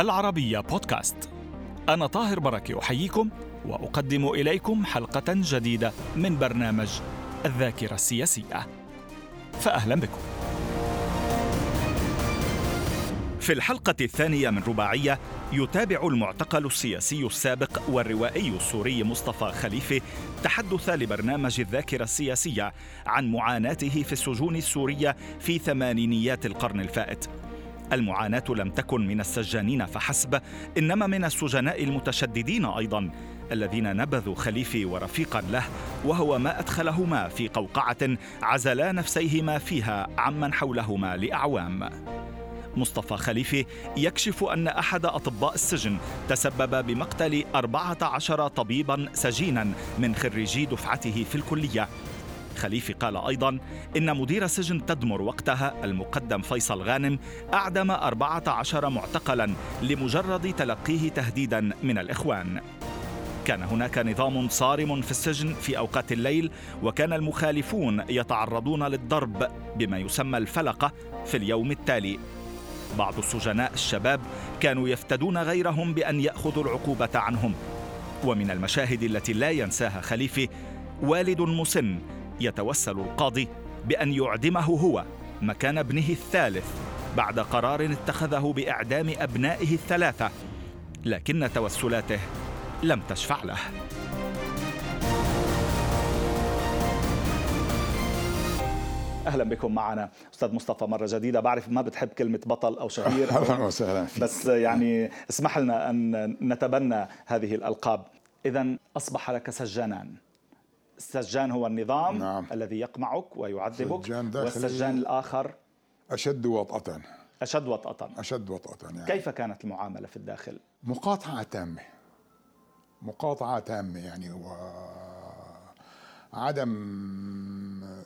العربية بودكاست. أنا طاهر بركة أحييكم وأقدم إليكم حلقة جديدة من برنامج الذاكرة السياسية. فأهلا بكم. في الحلقة الثانية من رباعية يتابع المعتقل السياسي السابق والروائي السوري مصطفى خليفة تحدث لبرنامج الذاكرة السياسية عن معاناته في السجون السورية في ثمانينيات القرن الفائت. المعاناة لم تكن من السجانين فحسب إنما من السجناء المتشددين أيضا الذين نبذوا خليفي ورفيقا له وهو ما أدخلهما في قوقعة عزلا نفسيهما فيها عمن حولهما لأعوام. مصطفى خليفي يكشف أن أحد أطباء السجن تسبب بمقتل 14 طبيبا سجينا من خريجي دفعته في الكلية. خليفي قال أيضا إن مدير سجن تدمر وقتها المقدم فيصل غانم أعدم 14 معتقلا لمجرد تلقيه تهديدا من الإخوان. كان هناك نظام صارم في السجن في أوقات الليل وكان المخالفون يتعرضون للضرب بما يسمى الفلقة في اليوم التالي. بعض السجناء الشباب كانوا يفتدون غيرهم بأن يأخذوا العقوبة عنهم. ومن المشاهد التي لا ينساها خليفه والد مسن يتوسل القاضي بأن يعدمه هو مكان ابنه الثالث بعد قرار اتخذه بإعدام أبنائه الثلاثة لكن توسلاته لم تشفع له. أهلا بكم معنا. أستاذ مصطفى مرة جديدة. بعرف ما بتحب كلمة بطل أو شهير. أهلا وسهلا بس يعني اسمح لنا أن نتبنى هذه الألقاب. اذا أصبح لك سجانان السجان هو النظام نعم. الذي يقمعك ويعذبك. سجان. والسجان الآخر أشد وطأة. أشد وطأة. أشد وطأة يعني. كيف كانت المعاملة في الداخل؟ مقاطعة تامة. مقاطعة تامة يعني و عدم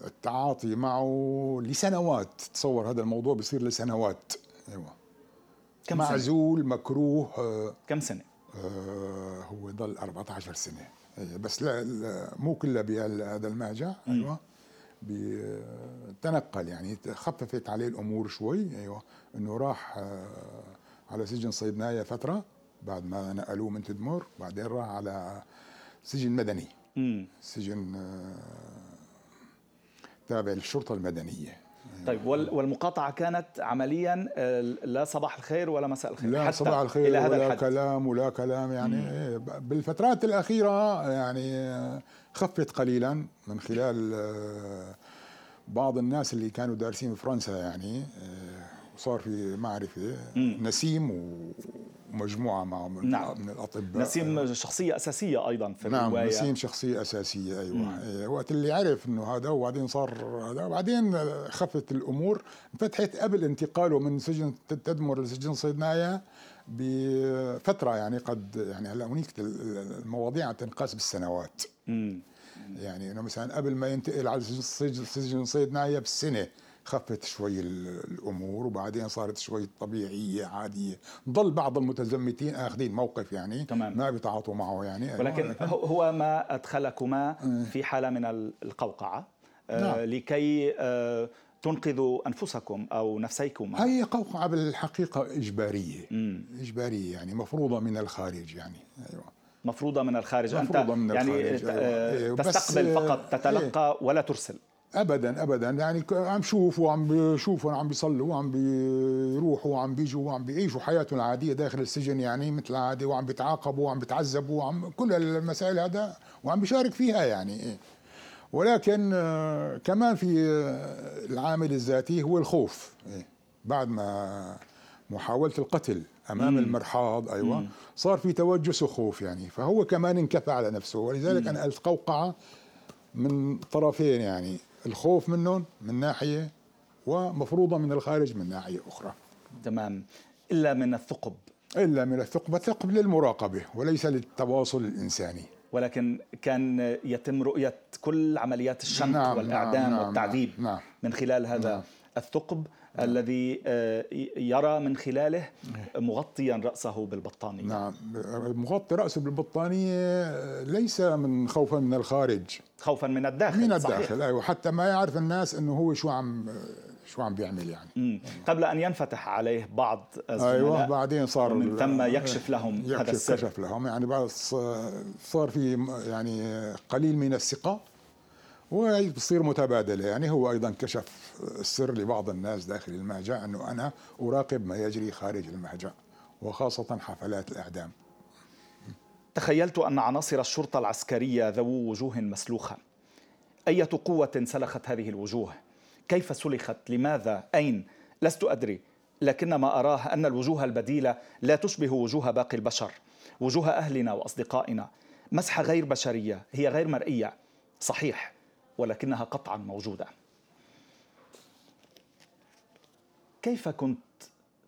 التعاطي معه لسنوات. تصور هذا الموضوع بيصير لسنوات. أيوه. كم سنة؟ معزول مكروه آه، كم سنة؟ آه، هو ضل 14 سنة. إيه، بس لا, لا مو كلها بهذا المهجع أيوه. تنقل يعني خففت عليه الأمور شوي أيوه. إنه راح آه، على سجن صيدنايا فترة بعد ما نقلوه من تدمر بعدين راح على سجن مدني. امم سجن آه، تابع للشرطة المدنية. طيب وال- والمقاطعة كانت عمليا آه، لا صباح الخير ولا مساء الخير لا حتى صباح الخير إلى هذا ولا الحد كلام ولا كلام يعني إيه، بالفترات الأخيرة يعني آه، خفت قليلا من خلال آه، بعض الناس اللي كانوا دارسين في فرنسا يعني وصار في معرفة نسيم و- ومجموعة معه من, نعم. من الأطباء. نسيم شخصية أساسية أيضا في نعم الرواية. نسيم شخصية أساسية أيوة. إيه، وقت اللي عرف إنه هذا وبعدين صار هذا وبعدين خفت الأمور انفتحت قبل انتقاله من سجن تدمر لسجن صيدنايا بفترة يعني قد يعني هلأ هنيك المواضيع تنقاس بالسنوات. مم. يعني إنه مثلا قبل ما ينتقل على سجن سجن صيدنايا بالسنة خفت شوي ال- الأمور وبعدين صارت شوي طبيعية عادية. ضل بعض المتزمتين آخذين موقف يعني تمام. ما بيتعاطوا معه يعني. ولكن هو- ما أدخلكما في حالة من ال- القوقعة. آه، نعم. لكي آه، تنقذوا أنفسكما أو نفسيكما هي قوقعة بالحقيقة إجبارية. إجبارية يعني مفروضة من الخارج يعني. أيوة. مفروضة من الخارج. مفروضة من يعني الخارج، ت- أيوة. آه، إيه، تستقبل فقط تتلقى ولا ترسل. ابدا ابدا. يعني عم شوفوا عم بيشوفوا عم بيصلوا وعم بيروحوا وعم بيجوا وعم بيعيشوا حياتهم العادية داخل السجن يعني مثل العادي وعم بيتعاقبوا وعم بيتعذبوا وعم كل المسائل هذا وعم بيشارك فيها يعني. إيه. ولكن آه، كمان في آه، العامل الذاتي هو الخوف. إيه. بعد ما محاولة القتل أمام المرحاض أيوة صار في توجس وخوف يعني. فهو كمان انكفى على نفسه. ولذلك أنا قلت قوقعة من طرفين يعني. الخوف منهم من ناحية ومفروضة من الخارج من ناحية أخرى. تمام. إلا من الثقب. إلا من الثقب. الثقب للمراقبة وليس للتواصل الإنساني. ولكن كان يتم رؤية كل عمليات الشنق نعم، والإعدام نعم، نعم، والتعذيب نعم. من خلال هذا الثقب. الذي آه، يرى من خلاله مغطيا رأسه بالبطانية. نعم. مغطي رأسه بالبطانية ليس من خوفا من الخارج. خوفا من الداخل من صحيح. الداخل أيوة. حتى ما يعرف الناس أنه هو شو عم شو عم بيعمل يعني. مم. قبل أن ينفتح عليه بعض أيوه بعدين صار ومن ثم يكشف لهم يكشف هذا السر. يكشف لهم. يعني بعد صار في يعني قليل من الثقة. وبصير متبادلة. يعني هو أيضا كشف السر لبعض الناس داخل المهجع أنه أنا أراقب ما يجري خارج المهجع وخاصة حفلات الإعدام. تخيلت أن عناصر الشرطة العسكرية ذو وجوه مسلوخة. أية قوة سلخت هذه الوجوه؟ كيف سلخت؟ لماذا؟ أين؟ لست أدري. لكن ما أراه أن الوجوه البديلة لا تشبه وجوه باقي البشر وجوه أهلنا وأصدقائنا. مسحه غير بشرية هي غير مرئية. صحيح. ولكنها قطعا موجودة كيف كنت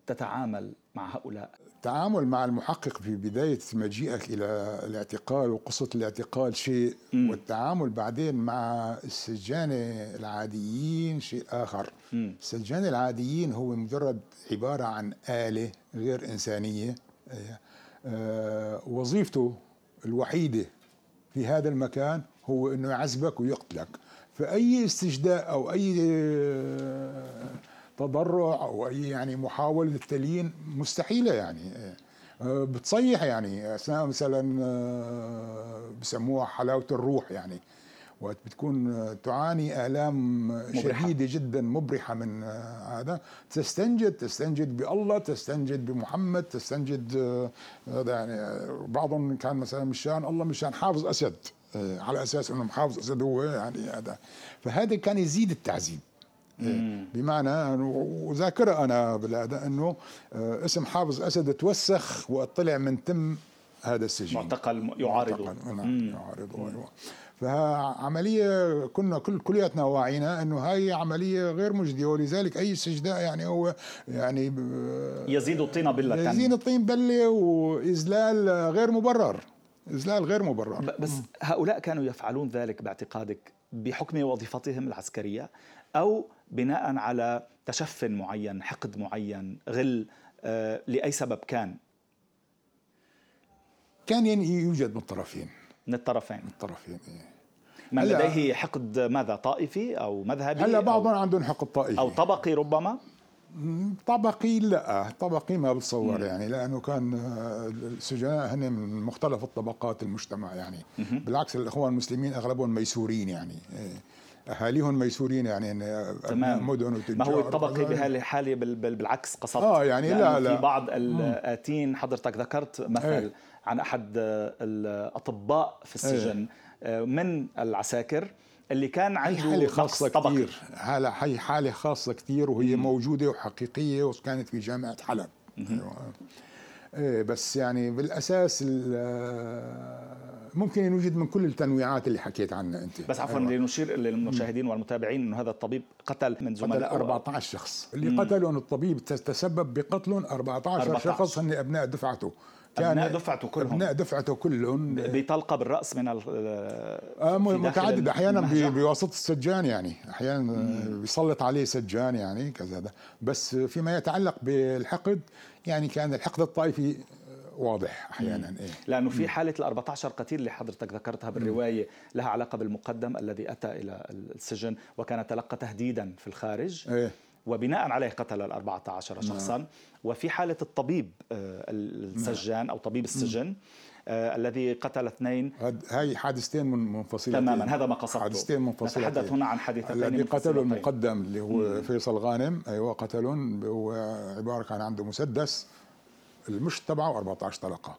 تتعامل مع هؤلاء التعامل مع المحقق في بداية مجيئك إلى الاعتقال وقصة الاعتقال شيء م. والتعامل بعدين مع السجانة العاديين شيء آخر م. السجانة العاديين هو مجرد عبارة عن آلة غير إنسانية آه وظيفته الوحيدة في هذا المكان هو أنه يعذبك ويقتلك. فأي استجداء أو أي تضرع أو أي يعني محاولة للتليين مستحيلة يعني. آه، بتصيح يعني أثناء مثلا آه، بسموها حلاوة الروح يعني. وقت بتكون تعاني آلام مبرحة. شديدة جدا مبرحة من آه، هذا. تستنجد تستنجد بألله تستنجد بمحمد تستنجد هذا يعني بعضهم كان مثلا مشان الله مشان حافظ أسد. على أساس انه محافظ أسد هو يعني هذا. فهذا كان يزيد التعذيب بمعنى وذاكرة أنا بالأداء أنه آه، اسم حافظ أسد توسخ وطلع من تم هذا السجن. معتقل يعارضه. نعم يعارضه أيوة. فعملية كنا كل كلياتنا واعينا إنه هاي عملية غير مجدية ولذلك أي استجداء يعني هو يعني يزيد الطين بلة يزيد الطين بلة واذلال غير مبرر. إذلال غير مبرر. بس هؤلاء كانوا يفعلون ذلك باعتقادك بحكم وظيفتهم العسكرية أو بناء على تشف معين حقد معين غل آه، لأي سبب كان؟ كان يعني يوجد من الطرفين. من الطرفين. من الطرفين إيه. من لديه حقد ماذا طائفي أو مذهبي هلأ بعضهم عندهم حقد طائفي. أو طبقي ربما؟ طبقي لا طبقي ما بتصور يعني لأنه كان آه، السجناء هن من مختلف الطبقات المجتمع يعني. بالعكس الإخوان المسلمين أغلبهم ميسورين يعني. إيه. أهاليهم ميسورين يعني تمام. مدن وتجار. ما هو الطبقي بهالحاله بالعكس قصدت آه يعني لا لا. في بعض الاتين حضرتك ذكرت مثل إيه. عن أحد الأطباء في السجن. إيه. من العساكر؟ اللي كان عنده حالة خاصة كثير حالة هي حالة خاصة كثير وهي مم. موجودة وحقيقية وكانت في جامعة حلب. أيوة. إيه بس يعني بالأساس ممكن يوجد من كل التنويعات اللي حكيت عنها أنت. بس عفوا أيوة. لنشير للمشاهدين والمتابعين إنه هذا الطبيب قتل من زملاء 14 شخص. اللي قتلوا الطبيب تسبب بقتل 14, 14 شخص هن ابناء دفعته. كان ابناء دفعته كلهم. أبناء دفعته كلهم. بطلقه بالراس من آه متعدد. أحيانا بواسطة السجان يعني. أحيانا بيسلط عليه سجان يعني كذا بس فيما يتعلق بالحقد يعني كان الحقد الطائفي واضح أحيانا إيه؟ لأنه في حالة ال 14 قتيل اللي حضرتك ذكرتها بالرواية لها علاقة بالمقدم الذي أتى إلى السجن وكان تلقى تهديدا في الخارج. إيه؟ وبناء عليه قتل ال 14 شخصا. نعم. وفي حالة الطبيب آه، السجان أو طبيب السجن آه الذي قتل اثنين. هاي حادثتين منفصلتين تماما هذا ما قصدته. حادثتين منفصلتين نتحدث هنا عن حادثتين الذي قتلوا المقدم اللي هو مم. فيصل غانم. أيوه قتلون هو عبارة كان عنده مسدس. المشط تبعه 14 طلقة.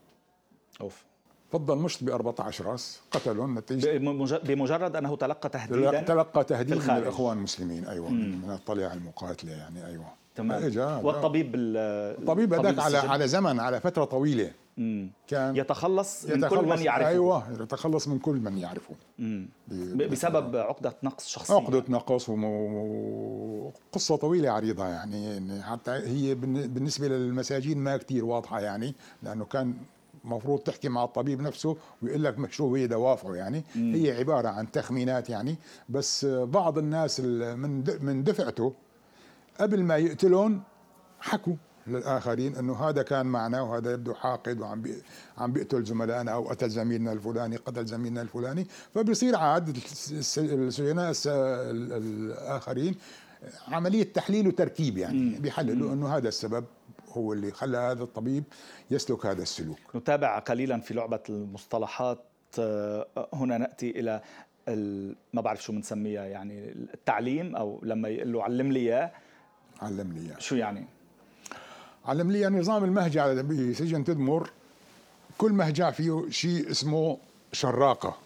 أوف. فضل مشط ب 14 راس قتلهم نتيجه بمجرد أنه تلقى تهديدا تلقى تهديد من الإخوان المسلمين. أيوه مم. من الطليعة المقاتلة يعني أيوه. تمام. والطبيب الطبيب هذاك على على زمن على فترة طويلة. مم. كان يتخلص من يتخلص كل من يعرفه. أيوه يتخلص من كل من يعرفه. مم. بسبب عقدة نقص شخصية. عقدة نقص وقصة طويلة عريضة يعني حتى هي بالنسبة للمساجين ما كثير واضحة يعني لأنه كان المفروض تحكي مع الطبيب نفسه ويقول لك شو هي دوافعه يعني. مم. هي عبارة عن تخمينات يعني. بس بعض الناس من من دفعته قبل ما يقتلون حكوا للآخرين إنه هذا كان معنا وهذا يبدو حاقد وعم بي عم بيقتل زملائنا أو قتل زميلنا الفلاني قتل زميلنا الفلاني. فبصير عاد السجناء الآخرين عملية تحليل وتركيب يعني. بيحللوا إنه هذا السبب. هو اللي خلى هذا الطبيب يسلك هذا السلوك. نتابع قليلا في لعبة المصطلحات. هنا نأتي إلى ما بعرف شو بنسميها يعني التعليم أو لما يقول له علم لي إياه. علم لي إياه. شو يعني؟ علم لي نظام المهجع بسجن تدمر. كل مهجع فيه شيء اسمه شراقة.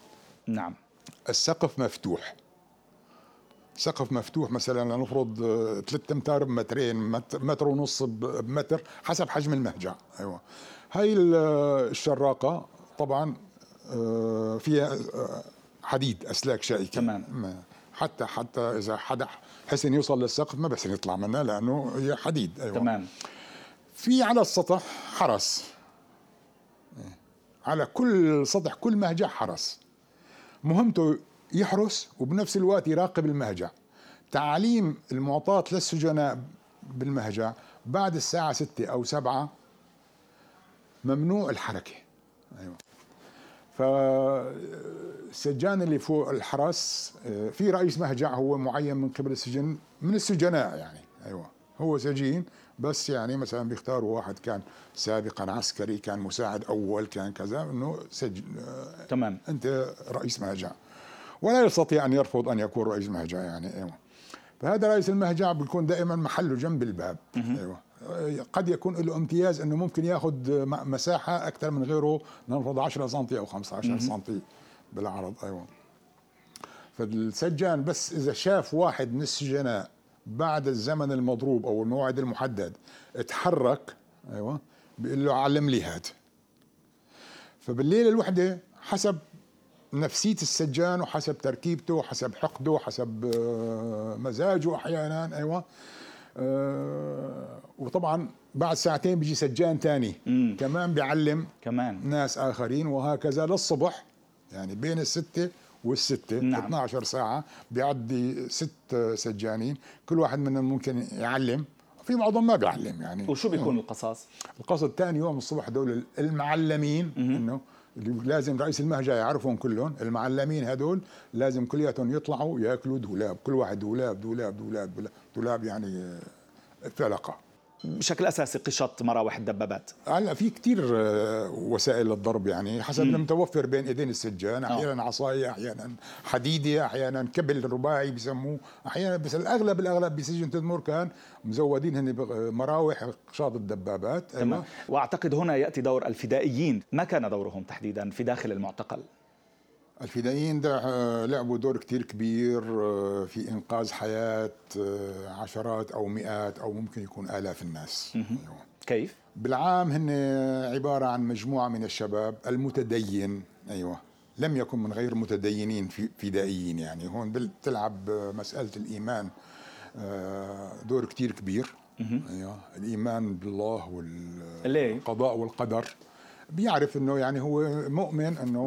نعم. السقف مفتوح. سقف مفتوح مثلا لنفرض ثلاث أمتار بمترين متر ونص بمتر حسب حجم المهجع. أيوه. هاي الشراقة طبعا آه، فيها آه، حديد أسلاك شائكة. تمام. حتى حتى إذا حدا حسن يوصل للسقف ما بحسن يطلع منها لأنه هي حديد. أيوة. تمام. في على السطح حرس. على كل سطح كل مهجع حرس. مهمته يحرس وبنفس الوقت يراقب المهجع. تعليم المعطاة للسجناء بالمهجع بعد الساعة ستة أو سبعة ممنوع الحركة. أيوة. فالسجان اللي فوق الحرس آه، في رئيس مهجع هو معين من قبل السجن من السجناء يعني. أيوه. هو سجين بس يعني مثلا بيختاروا واحد كان سابقا عسكري كان مساعد أول كان كذا إنه سجن آه، تمام. أنت رئيس مهجع. ولا يستطيع أن يرفض أن يكون رئيس مهجع يعني أيوه. فهذا رئيس المهجع بيكون دائما محله جنب الباب أيوه. قد يكون له امتياز إنه ممكن يأخذ مساحة أكثر من غيره نفرض 10 سم أو 15 سم بالعرض أيوه. فالسجان بس إذا شاف واحد من السجناء بعد الزمن المضروب أو الموعد المحدد تحرك أيوه بيقول له علم لي هات. فبالليلة الوحدة حسب نفسية السجان وحسب تركيبته وحسب حقده وحسب آه، مزاجه أحيانا أيوه. آه، وطبعا بعد ساعتين بيجي سجان ثاني كمان بيعلم كمان. ناس آخرين وهكذا للصبح يعني بين الستة والستة نعم. 12 ساعة بيعدي ست سجانين. كل واحد منهم ممكن يعلم. في بعضهم ما بيعلم يعني. وشو بيكون القصص؟ القصد ثاني يوم الصبح دول المعلمين إنه لازم رئيس المهجة يعرفهم كلهم المعلمين هدول لازم كلياتهم يطلعوا يأكلوا دولاب كل واحد دولاب دولاب دولاب دولاب, دولاب يعني فلقة. بشكل أساسي قشط مراوح الدبابات. هلا في كثير آه، وسائل للضرب يعني حسب المتوفر بين إيدين السجان آه. أحيانا عصاية أحيانا حديدة أحيانا كبل رباعي بسموه أحيانا بس الأغلب الأغلب بسجن تدمر كان مزودين هن مراوح قشاط الدبابات تمام. أيوة. وأعتقد هنا يأتي دور الفدائيين. ما كان دورهم تحديدا في داخل المعتقل؟ الفدائيين ده آه، لعبوا دور كتير كبير آه، في إنقاذ حياة آه، عشرات أو مئات أو ممكن يكون آلاف الناس. أيوة. كيف؟ بالعام هن عبارة عن مجموعة من الشباب المتدين. أيوة. لم يكن من غير متدينين فدائيين يعني. هون بتلعب مسألة الإيمان دور كتير كبير. أيوة. الإيمان بالله والقضاء والقدر. بيعرف إنه يعني هو مؤمن إنه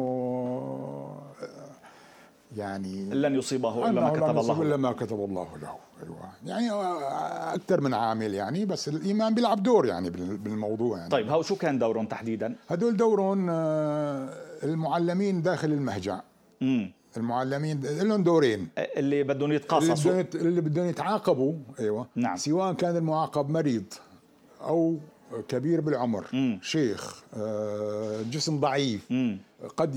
يعني لن يصيبه إلا ما كتب الله إلا ما كتب الله له. أيوه. يعني أكثر من عامل يعني بس الإيمان بيلعب دور يعني بالموضوع يعني. طيب هو شو كان دورهم تحديدا؟ هدول دورهم آه، المعلمين داخل المهجع. امم المعلمين لهم دورين. اللي بدهم يتقاصصوا. اللي بدهم يتعاقبوا. أيوه. نعم. سواء كان المعاقب مريض أو كبير بالعمر مم. شيخ آه، جسم ضعيف مم. قد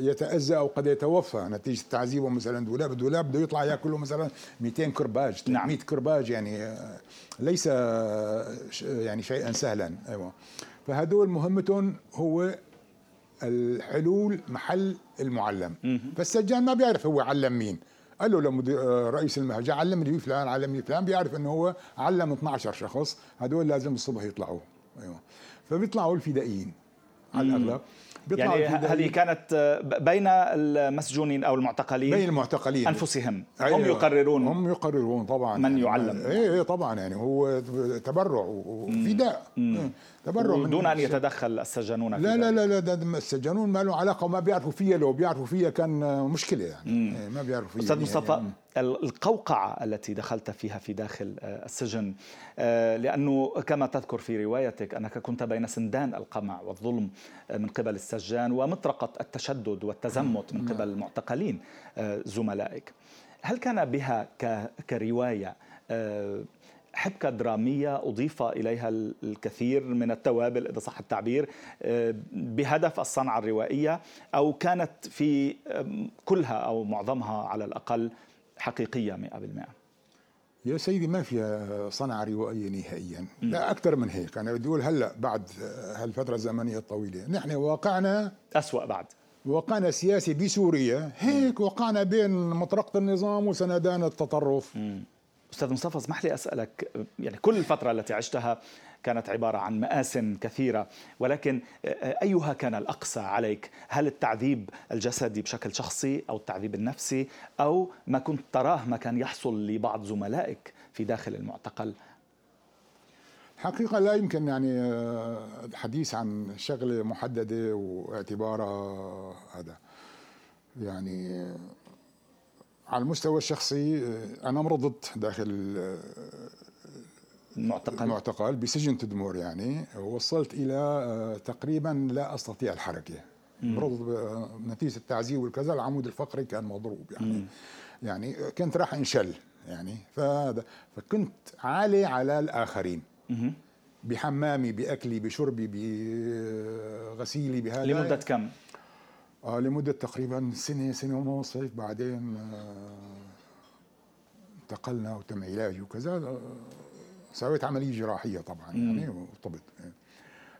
يتأذى أو قد يتوفى نتيجة تعذيبه مثلا دولاب الدولاب بده يطلع ياكل له مثلا 200 كرباج 300 نعم. كرباج يعني آه، ليس يعني شيئا سهلا أيوه فهدول مهمتهم هو الحلول محل المعلم. فالسجان ما بيعرف هو علم مين قال له لمدير آه، رئيس المهجة علمني فلان علمني فلان بيعرف إنه هو علم 12 شخص هدول لازم الصبح يطلعوا. أيوه. فبيطلعوا الفدائيين على الأغلب. يعني هذه كانت آه، بين المسجونين أو المعتقلين. بين المعتقلين. أنفسهم. أيوة. هم يقررون. هم يقررون طبعا. من يعلم. إيه إيه طبعا يعني هو تبرع وفداء. إيه، تبرع دون أن يتدخل السجانون لا لا لا لا ده السجانون ما له علاقة وما بيعرفوا فيها لو بيعرفوا فيها كان مشكلة يعني. إيه، ما بيعرفوا فيها أستاذ مصطفى يعني القوقعة التي دخلت فيها في داخل آه، السجن. آه، لأنه كما تذكر في روايتك أنك كنت بين سندان القمع والظلم آه، من قبل السجان ومطرقة التشدد والتزمت من قبل المعتقلين زملائك. هل كان بها كرواية آه، حبكة درامية أضيف إليها الكثير من التوابل إذا صح التعبير بهدف الصنعة الروائية أو كانت في كلها أو معظمها على الأقل حقيقية 100% يا سيدي ما فيها صنعة روائية نهائيا؟ لا أكثر من هيك. أنا بدي أقول هلأ بعد هالفترة الزمنية الطويلة نحن واقعنا أسوأ بعد. واقعنا السياسي بسوريا. هيك وقعنا بين مطرقة النظام وسندان التطرف. مم. أستاذ مصطفى اسمح لي أسألك يعني كل الفترة التي عشتها كانت عبارة عن مآسٍ كثيرة ولكن أيها كان الاقسى عليك؟ هل التعذيب الجسدي بشكل شخصي أو التعذيب النفسي أو ما كنت تراه ما كان يحصل لبعض زملائك في داخل المعتقل؟ حقيقة لا يمكن يعني الحديث عن شغلة محددة واعتبارها هذا يعني على المستوى الشخصي آه، أنا مرضت داخل آه، المعتقل. المعتقل بسجن تدمور يعني وصلت إلى آه، تقريبا لا أستطيع الحركة. مرض نتيجة التعذيب والكذا العمود الفقري كان مضروب يعني. مم. يعني كنت راح انشل يعني. فهذا فكنت عالي على الآخرين. مم. بحمامي بأكلي بشربي بغسيلي بهذا. لمدة كم؟ آه لمدة تقريبا سنة سنة ونص. بعدين آه انتقلنا وتم علاجي وكذا. آه سويت عملية جراحية طبعا يعني وطبت.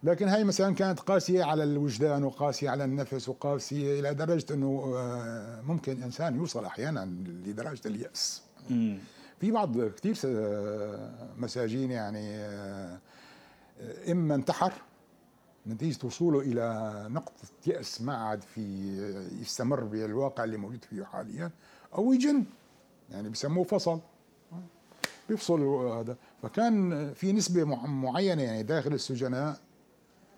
لكن هاي مثلا كانت قاسية على الوجدان وقاسية على النفس وقاسية إلى درجة أنه آه ممكن إنسان يوصل أحيانا لدرجة اليأس. مم. في بعض كثير آه، مساجين يعني آه، إما انتحر نتيجة وصوله إلى نقطة يأس ما عاد في يستمر بالواقع اللي موجود فيه حاليا أو يجن يعني بسموه فصل. بيفصل هذا فكان في نسبة معينة يعني داخل السجناء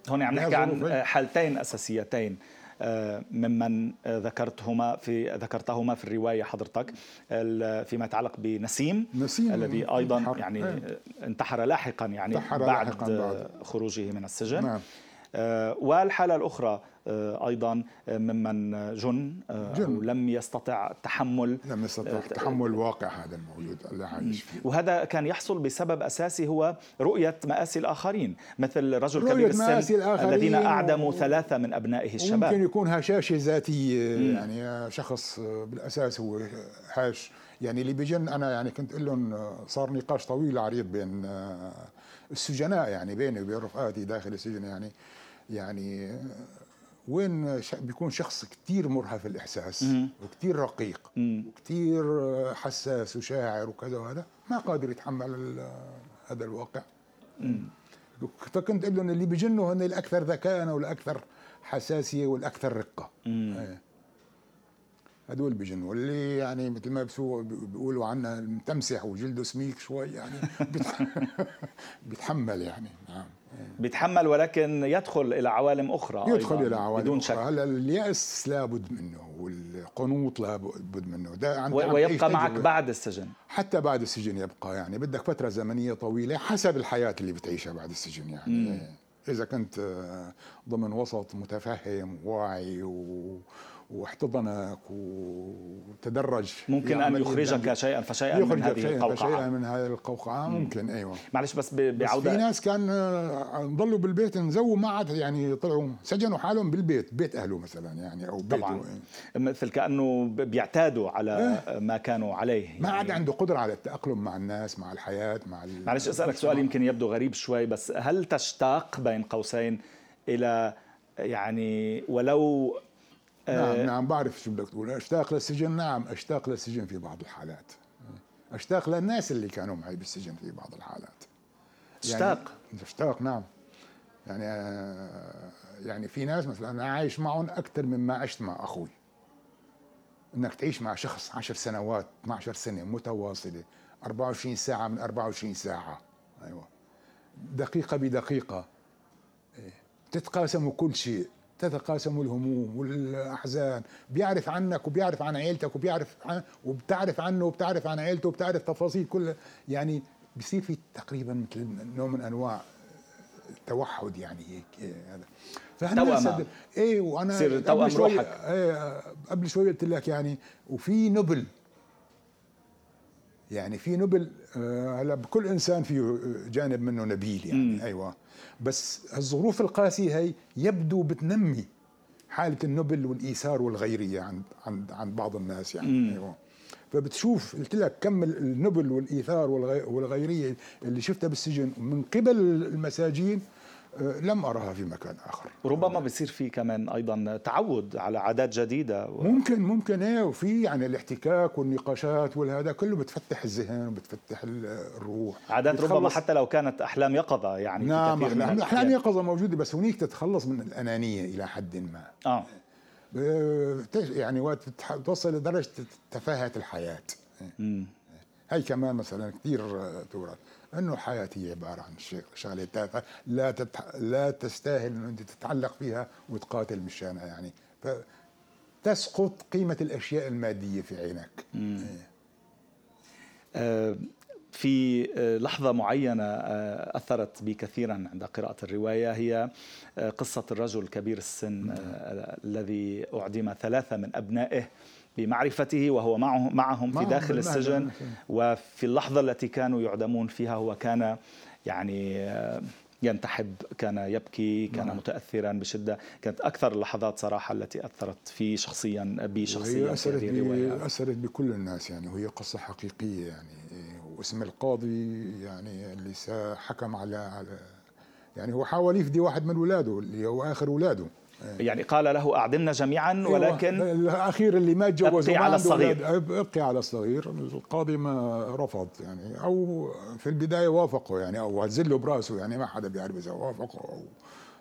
هون عم نحكي عن حالتين أساسيتين آه، ممن ذكرتهما في ذكرتهما في الرواية حضرتك فيما يتعلق بنسيم نسيم الذي أيضا انتحر. يعني إيه. انتحر لاحقا يعني انتحر بعد, لاحقاً بعد خروجه من السجن نعم. آه، والحالة آه، أيضا آه، ممن جن, جن. لم يستطع تحمل لم يستطع تحمل الواقع هذا الموجود اللي عايش فيه. وهذا كان يحصل بسبب أساسي هو رؤية مآسي الآخرين مثل رجل كبير السن الذين أعدموا ثلاثة من أبنائه الشباب. ممكن يكون هشاشة ذاتية يعني شخص بالأساس هو هاش. يعني اللي بيجن أنا يعني كنت أقول لهم صار نقاش طويل عريض بين السجناء يعني بيني وبين رفقاتي داخل السجن يعني يعني وين بيكون شخص كثير مرهف الإحساس وكثير رقيق وكثير حساس وشاعر وكذا وهذا ما قادر يتحمل هذا الواقع. فكنت أقول لهم اللي بيجنوا هن الأكثر ذكاء والأكثر حساسية والأكثر رقة. إيه. هدول بيجنوا واللي يعني مثل ما بيقولوا عنا المتمسح وجلده سميك شوي يعني بيتحمل يعني نعم. بيتحمل ولكن يدخل إلى عوالم أخرى يدخل إلى عوالم بدون شك. هلا اليأس لابد منه والقنوط لابد منه. ده ويبقى معك بعد السجن. حتى بعد السجن يبقى يعني. بدك فترة زمنية طويلة حسب الحياة اللي بتعيشها بعد السجن يعني. مم. إذا كنت ضمن وسط متفهم واعي و واحتضنك وتدرج ممكن أن يخرجك شيئا فشيئا من هذه شيئا القوقعة. فشيئا من هذه القوقعة ممكن أيوه. معلش بس بعوده بس في ناس كان آه، ضلوا بالبيت نزووا ما عاد يعني طلعوا سجنوا حالهم بالبيت بيت أهله مثلا يعني أو بيته. طبعا. مثل كأنه بيعتادوا على إيه؟ ما كانوا عليه. يعني ما عاد عنده قدرة على التأقلم مع الناس مع الحياة مع معلش أسألك سؤال يمكن يبدو غريب شوي بس هل تشتاق بين قوسين إلى يعني ولو نعم آه، نعم بعرف شو بدك تقول. أشتاق للسجن نعم أشتاق للسجن في بعض الحالات. أشتاق للناس اللي كانوا معي بالسجن في بعض الحالات. اشتاق يعني أشتاق؟ نعم. يعني آه، يعني في ناس مثلا أنا عايش معهم أكثر مما عشت مع أخوي. إنك تعيش مع شخص 10 سنوات 12 سنة متواصلة 24 ساعة من 24 ساعة. أيوه. دقيقة بدقيقة. إيه. تتقاسموا كل شيء. تتقاسم الهموم والأحزان. بيعرف عنك وبيعرف عن عيلتك وبيعرف عن وبتعرف عنه وبتعرف عن عيلته وبتعرف تفاصيل كل يعني بصير في تقريبا مثل نوع من أنواع التوحد يعني هيك إيه هذا. فانا إيه وأنا قبل شوي إيه قبل شوي قلت لك يعني وفي نبل يعني في نبل آه، هلا بكل إنسان فيه جانب منه نبيل يعني مم. أيوه بس الظروف القاسية هي يبدو بتنمي حالة النبل والإيثار والغيرية عند عند عند بعض الناس يعني مم. أيوه فبتشوف قلت لك كم النبل والإيثار والغيرية اللي شفتها بالسجن من قبل المساجين لم أراها في مكان آخر. ربما بصير في كمان أيضا تعود على عادات جديدة و... ممكن ممكن إيه وفي يعني الاحتكاك والنقاشات والهذا كله بتفتح الذهن وبتفتح الروح. عادات ربما حتى لو كانت أحلام يقظة يعني نعم أحلام, أحلام يقظة موجودة بس هنيك تتخلص من الأنانية إلى حد ما. آه. يعني وقت توصل لدرجة تفاهة الحياة. مم. هي كمان مثلا كثير تورث. أنه الحياة هي عبارة عن شغلة تافهة لا تتح... لا تستاهل إنه أنت تتعلق فيها وتقاتل مشانها يعني فتسقط قيمة الأشياء المادية في عينك إيه. آه في آه، لحظة معينة آه، أثرت بي كثيرا عند قراءة الرواية هي آه، قصة الرجل كبير السن نعم. الذي أعدم ثلاثة من أبنائه بمعرفته وهو معه معهم في داخل السجن وفي اللحظة التي كانوا يعدمون فيها هو كان يعني آه، ينتحب كان يبكي كان نعم. متاثرا بشدة. كانت أكثر اللحظات صراحة التي أثرت في شخصيا بي شخصيا أثرت بي أثرت بكل الناس يعني. وهي قصة حقيقية يعني. واسم القاضي يعني اللي حكم على على يعني هو حاول يفدي واحد من اولاده اللي هو آخر اولاده يعني قال له أعدمنا جميعا أيوة. ولكن الأخير اللي ما تجوز ابقي على الصغير. ابقي على الصغير. القاضي ما رفض يعني. أو في البداية وافقوا يعني أو هزله برأسه يعني ما حدا بيعرف إذا وافقوا أو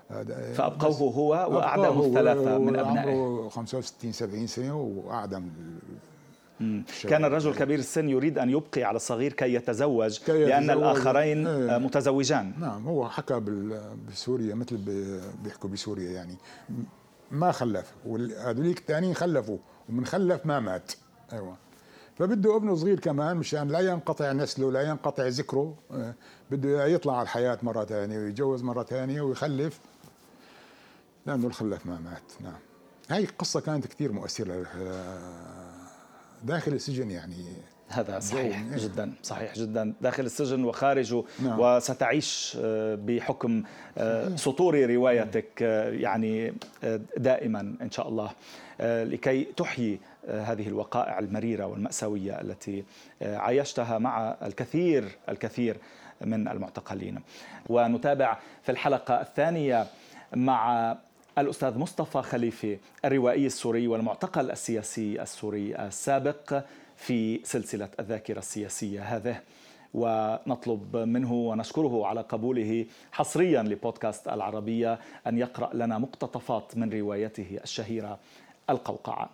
هذا. فأبقوه هو وأعدم الثلاثة من أبنائه. 65 70 سنة وأعدم كان الرجل كبير السن يريد أن يبقي على الصغير كي يتزوج كي لأن الآخرين إيه. متزوجان. نعم هو حكى بسوريا مثل بيحكوا بسوريا يعني. ما خلف وهذوليك الثانيين خلفوا ومن خلف ما مات. أيوه. فبده ابنه صغير كمان مشان لا ينقطع نسله لا ينقطع ذكره. آه، بده يطلع على الحياة مرة ثانية ويتجوز مرة ثانية ويخلف. لأنه الخلف ما مات. نعم. هاي القصة كانت كثير مؤثرة. داخل السجن يعني. هذا صحيح جدا صحيح جدا. داخل السجن وخارجه نعم. وستعيش آه، بحكم آه، سطور روايتك آه، يعني دائما إن شاء الله. لكي تحيي هذه الوقائع المريرة والمأساوية التي عايشتها مع الكثير الكثير من المعتقلين. ونتابع في الحلقة الثانية مع الأستاذ مصطفى خليفة الروائي السوري والمعتقل السياسي السوري السابق في سلسلة الذاكرة السياسية هذه. ونطلب منه ونشكره على قبوله حصريا لبودكاست العربية أن يقرأ لنا مقتطفات من روايته الشهيرة القوقعة.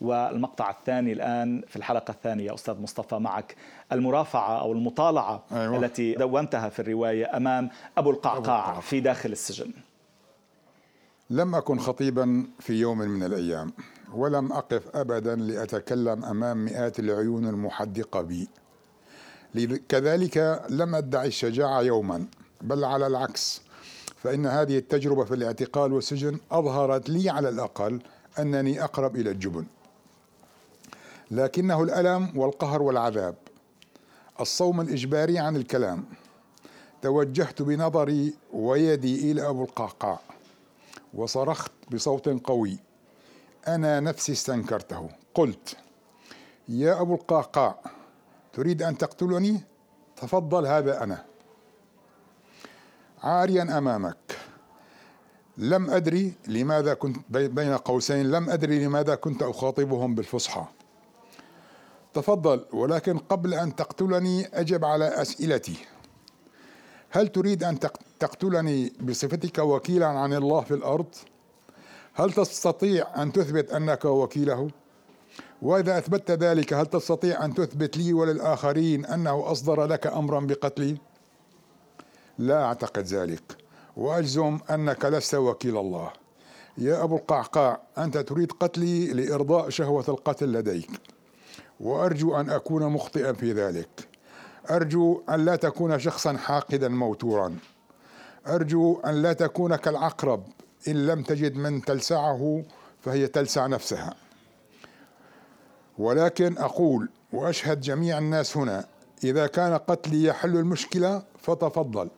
والمقطع الثاني الآن في الحلقة الثانية أستاذ مصطفى معك المرافعة أو المطالعة أيوة. التي دونتها في الرواية أمام أبو القعقاع. في داخل السجن. لم أكن خطيبا في يوم من الأيام ولم أقف أبدا لأتكلم أمام مئات العيون المحدقة بي. كذلك لم أدعي الشجاعة يوما بل على العكس فإن هذه التجربة في الاعتقال والسجن أظهرت لي على الأقل أنني أقرب إلى الجبن. لكنه الألم والقهر والعذاب الصوم الإجباري عن الكلام توجهت بنظري ويدي إلى أبو القعقاع. وصرخت بصوت قوي. أنا نفسي استنكرته. قلت يا أبو القعقاع تريد أن تقتلني؟ تفضل هذا أنا. عاريا أمامك. لم أدري لماذا كنت بين قوسين لم أدري لماذا كنت أخاطبهم بالفصحى. تفضل ولكن قبل أن تقتلني أجب على أسئلتي. هل تريد أن تقتلني بصفتك وكيلا عن الله في الأرض؟ هل تستطيع أن تثبت أنك وكيله؟ وإذا أثبتت ذلك هل تستطيع أن تثبت لي وللآخرين أنه أصدر لك امرا بقتلي؟ لا أعتقد ذلك. وأجزم أنك لست وكيل الله. يا أبو القعقاع أنت تريد قتلي لإرضاء شهوة القتل لديك. وأرجو أن أكون مخطئا في ذلك. أرجو أن لا تكون شخصا حاقدا موتورا. أرجو أن لا تكون كالعقرب إن لم تجد من تلسعه فهي تلسع نفسها. ولكن أقول وأشهد جميع الناس هنا إذا كان قتلي يحل المشكلة فتفضل.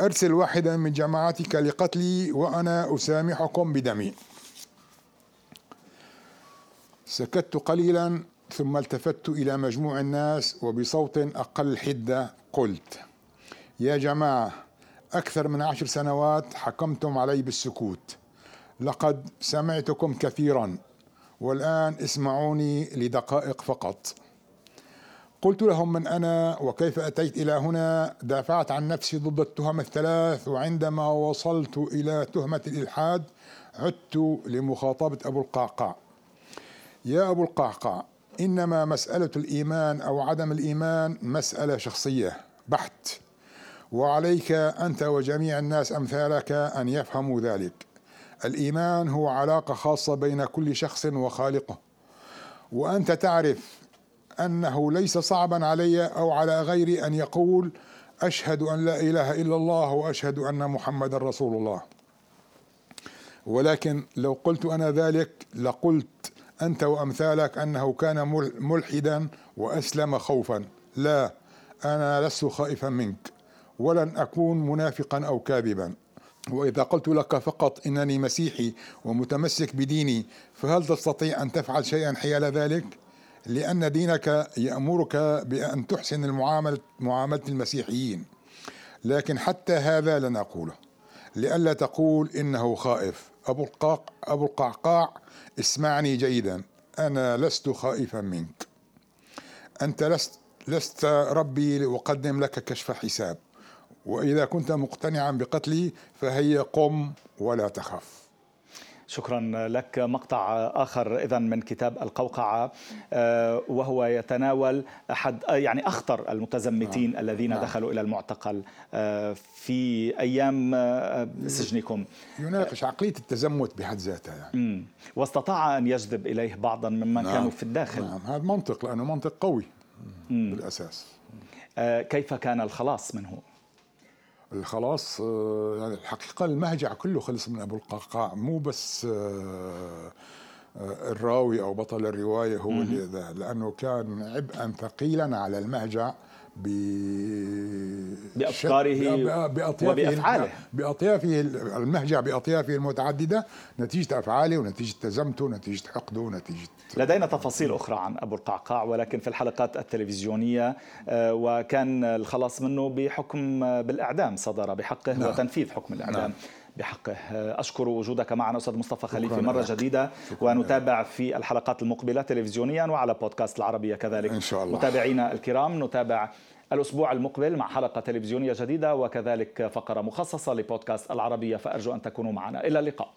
أرسل واحدا من جماعتك لقتلي وأنا أسامحكم بدمي. سكت قليلا. ثم التفت إلى مجموع الناس وبصوت أقل حدة قلت يا جماعة أكثر من عشر سنوات حكمتم علي بالسكوت. لقد سمعتكم كثيرا والآن اسمعوني لدقائق فقط. قلت لهم من أنا وكيف أتيت إلى هنا؟ دافعت عن نفسي ضد التهم الثلاث وعندما وصلت إلى تهمة الإلحاد عدت لمخاطبة أبو القعقاع. يا أبو القعقاع إنما مسألة الإيمان أو عدم الإيمان مسألة شخصية بحت. وعليك أنت وجميع الناس أمثالك أن يفهموا ذلك. الإيمان هو علاقة خاصة بين كل شخص وخالقه. وأنت تعرف أنه ليس صعبا علي أو على غيري أن يقول أشهد أن لا إله إلا الله وأشهد أن محمد رسول الله. ولكن لو قلت أنا ذلك لقلت أنت وأمثالك أنه كان ملحدا وأسلم خوفا. لا أنا لست خائفا منك ولن أكون منافقا أو كاذبا. وإذا قلت لك فقط إنني مسيحي ومتمسك بديني فهل تستطيع أن تفعل شيئا حيال ذلك؟ لأن دينك يأمرك بأن تحسن المعاملة معاملة المسيحيين. لكن حتى هذا لن أقوله لئلا تقول إنه خائف. أبو القعقاع أبو القعقاع اسمعني جيدا. أنا لست خائفا منك. أنت لست لست ربي لأقدم لك كشف حساب. وإذا كنت مقتنعا بقتلي فهيا قم ولا تخف. شكرا لك مقطع آخر اذا من كتاب القوقعة آه، وهو يتناول أحد يعني أخطر المتزمتين نعم. الذين نعم. دخلوا إلى المعتقل آه، في أيام آه، سجنكم يناقش عقلية التزمت بحد ذاتها يعني. واستطاع أن يجذب إليه بعضا ممن نعم. كانوا في الداخل نعم هذا منطق لأنه منطق قوي مم. بالأساس كيف كان الخلاص منه؟ الخلاص آه، يعني الحقيقة المهجع كله خلص من أبو القعقاع. مو بس آه، آه، الراوي أو بطل الرواية هو اللي ذا لأنه كان عبئا ثقيلا على المهجع. بأفكاره بأطيافه وبأفعاله بأطيافه المهجع بأطيافه المتعددة نتيجة أفعاله ونتيجة تزمته ونتيجة حقده ونتيجة لدينا تفاصيل أخرى عن أبو القعقاع ولكن في الحلقات التلفزيونية آه، وكان الخلاص منه بحكم بالإعدام صدر بحقه نعم. وتنفيذ حكم الإعدام نعم. بحقه أشكر وجودك معنا أستاذ مصطفى خليفي. مرة لك. جديدة ونتابع في الحلقات المقبلة تلفزيونيا وعلى بودكاست العربية كذلك. إن شاء الله. متابعينا الكرام نتابع الأسبوع المقبل مع حلقة تلفزيونية جديدة وكذلك فقرة مخصصة لبودكاست العربية فأرجو أن تكونوا معنا. إلى اللقاء.